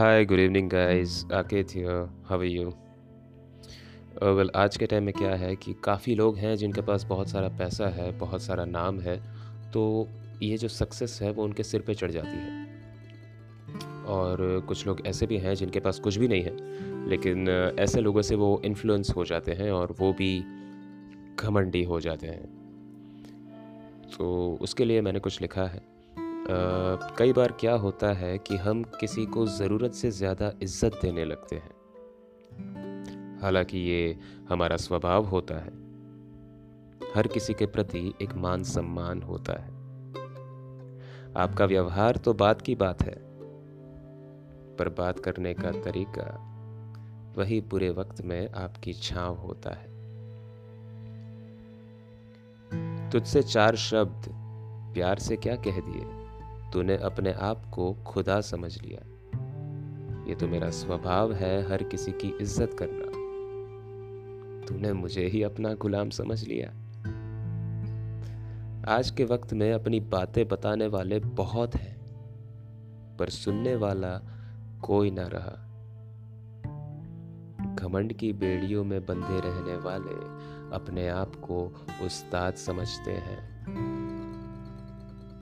Hi, good evening. Aket here. How are you? Uh, well आज के time में क्या है कि काफ़ी लोग हैं जिनके पास बहुत सारा पैसा है, बहुत सारा नाम है, तो ये जो सक्सेस है वो उनके सिर पे चढ़ जाती है। और कुछ लोग ऐसे भी हैं जिनके पास कुछ भी नहीं है, लेकिन ऐसे लोगों से वो इन्फ्लुएंस हो जाते हैं और वो भी घमंडी हो जाते हैं। तो उसके लिए मैंने कुछ लिखा है। कई बार क्या होता है कि हम किसी को ज़रूरत से ज़्यादा इज़्ज़त देने लगते हैं। हालाँकि ये हमारा स्वभाव होता है। हर किसी के प्रति एक मान-सम्मान होता है। आपका व्यवहार तो बात की बात है, पर बात करने का तरीका वही बुरे वक़्त में आपकी छाँव होता है। तुझसे चार शब्द प्यार से क्या कह दिए, तूने अपने आप को खुदा समझ लिया। ये तो मेरा स्वभाव है हर किसी की इज़्ज़त करना। तूने मुझे ही अपना गुलाम समझ लिया। आज के वक़्त में अपनी बातें बताने वाले बहुत हैं, पर सुनने वाला कोई ना रहा। घमंड की बेड़ियों में बंधे रहने वाले अपने आप को उस्ताद समझते हैं।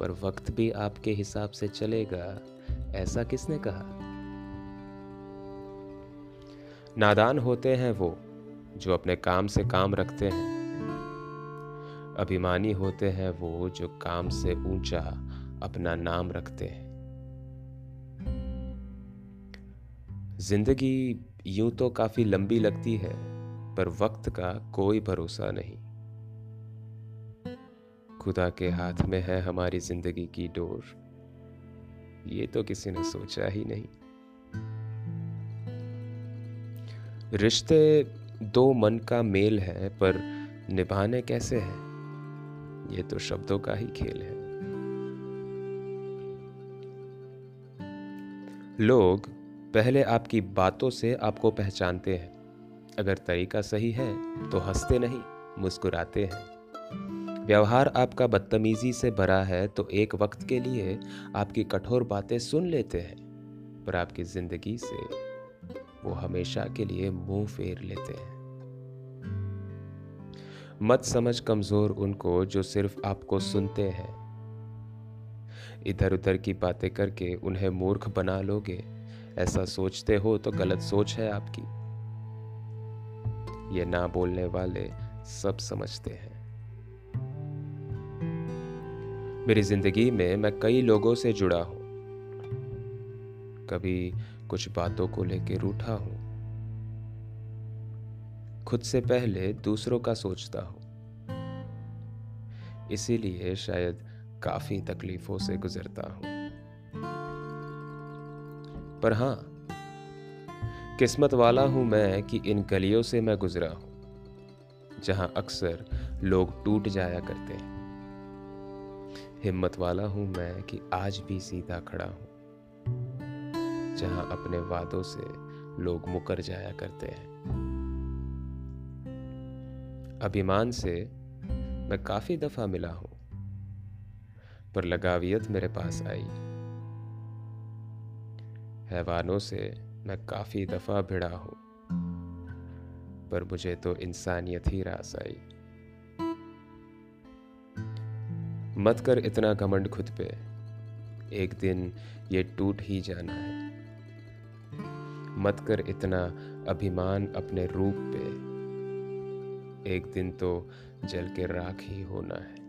पर वक़्त भी आपके हिसाब से चलेगा, ऐसा किसने कहा? नादान होते हैं वो जो अपने काम से काम रखते हैं। अभिमानी होते हैं वो जो काम से ऊँचा अपना नाम रखते हैं। ज़िंदगी यूँ तो काफ़ी लंबी लगती है, पर वक्त का कोई भरोसा नहीं। खुदा के हाथ में है हमारी ज़िंदगी की डोर। ये तो किसी ने सोचा ही नहीं। रिश्ते दो मन का मेल है, पर निभाने कैसे हैं? ये तो शब्दों का ही खेल है। लोग पहले आपकी बातों से आपको पहचानते हैं। अगर तरीका सही है तो हँसते नहीं, मुस्कुराते हैं। व्यवहार आपका बदतमीजी से भरा है तो एक वक्त के लिए आपकी कठोर बातें सुन लेते हैं, पर आपकी ज़िंदगी से वो हमेशा के लिए मुँह फेर लेते हैं। मत समझ कमज़ोर उनको जो सिर्फ़ आपको सुनते हैं। इधर उधर की बातें करके उन्हें मूर्ख बना लोगे, ऐसा सोचते हो तो गलत सोच है आपकी। ये ना बोलने वाले सब समझते हैं। मेरी ज़िंदगी में मैं कई लोगों से जुड़ा हूँ। कभी कुछ बातों को लेकर रूठा हूँ। खुद से पहले दूसरों का सोचता हूँ। इसीलिए शायद काफ़ी तकलीफों से गुजरता हूँ। पर हाँ, किस्मत वाला हूँ मैं कि इन गलियों से मैं गुजरा हूँ, जहाँ अक्सर लोग टूट जाया करते हैं। हिम्मत वाला हूँ मैं कि आज भी सीधा खड़ा हूँ, जहाँ अपने वादों से लोग मुकर जाया करते हैं। अभिमान से मैं काफ़ी दफ़ा मिला हूँ, पर लगावियत मेरे पास आई। हैवानों से मैं काफ़ी दफ़ा भिड़ा हूँ, पर मुझे तो इंसानियत ही रास आई। मत कर इतना घमंड खुद पे, एक दिन ये टूट ही जाना है। मत कर इतना अभिमान अपने रूप पे, एक दिन तो जल के राख ही होना है।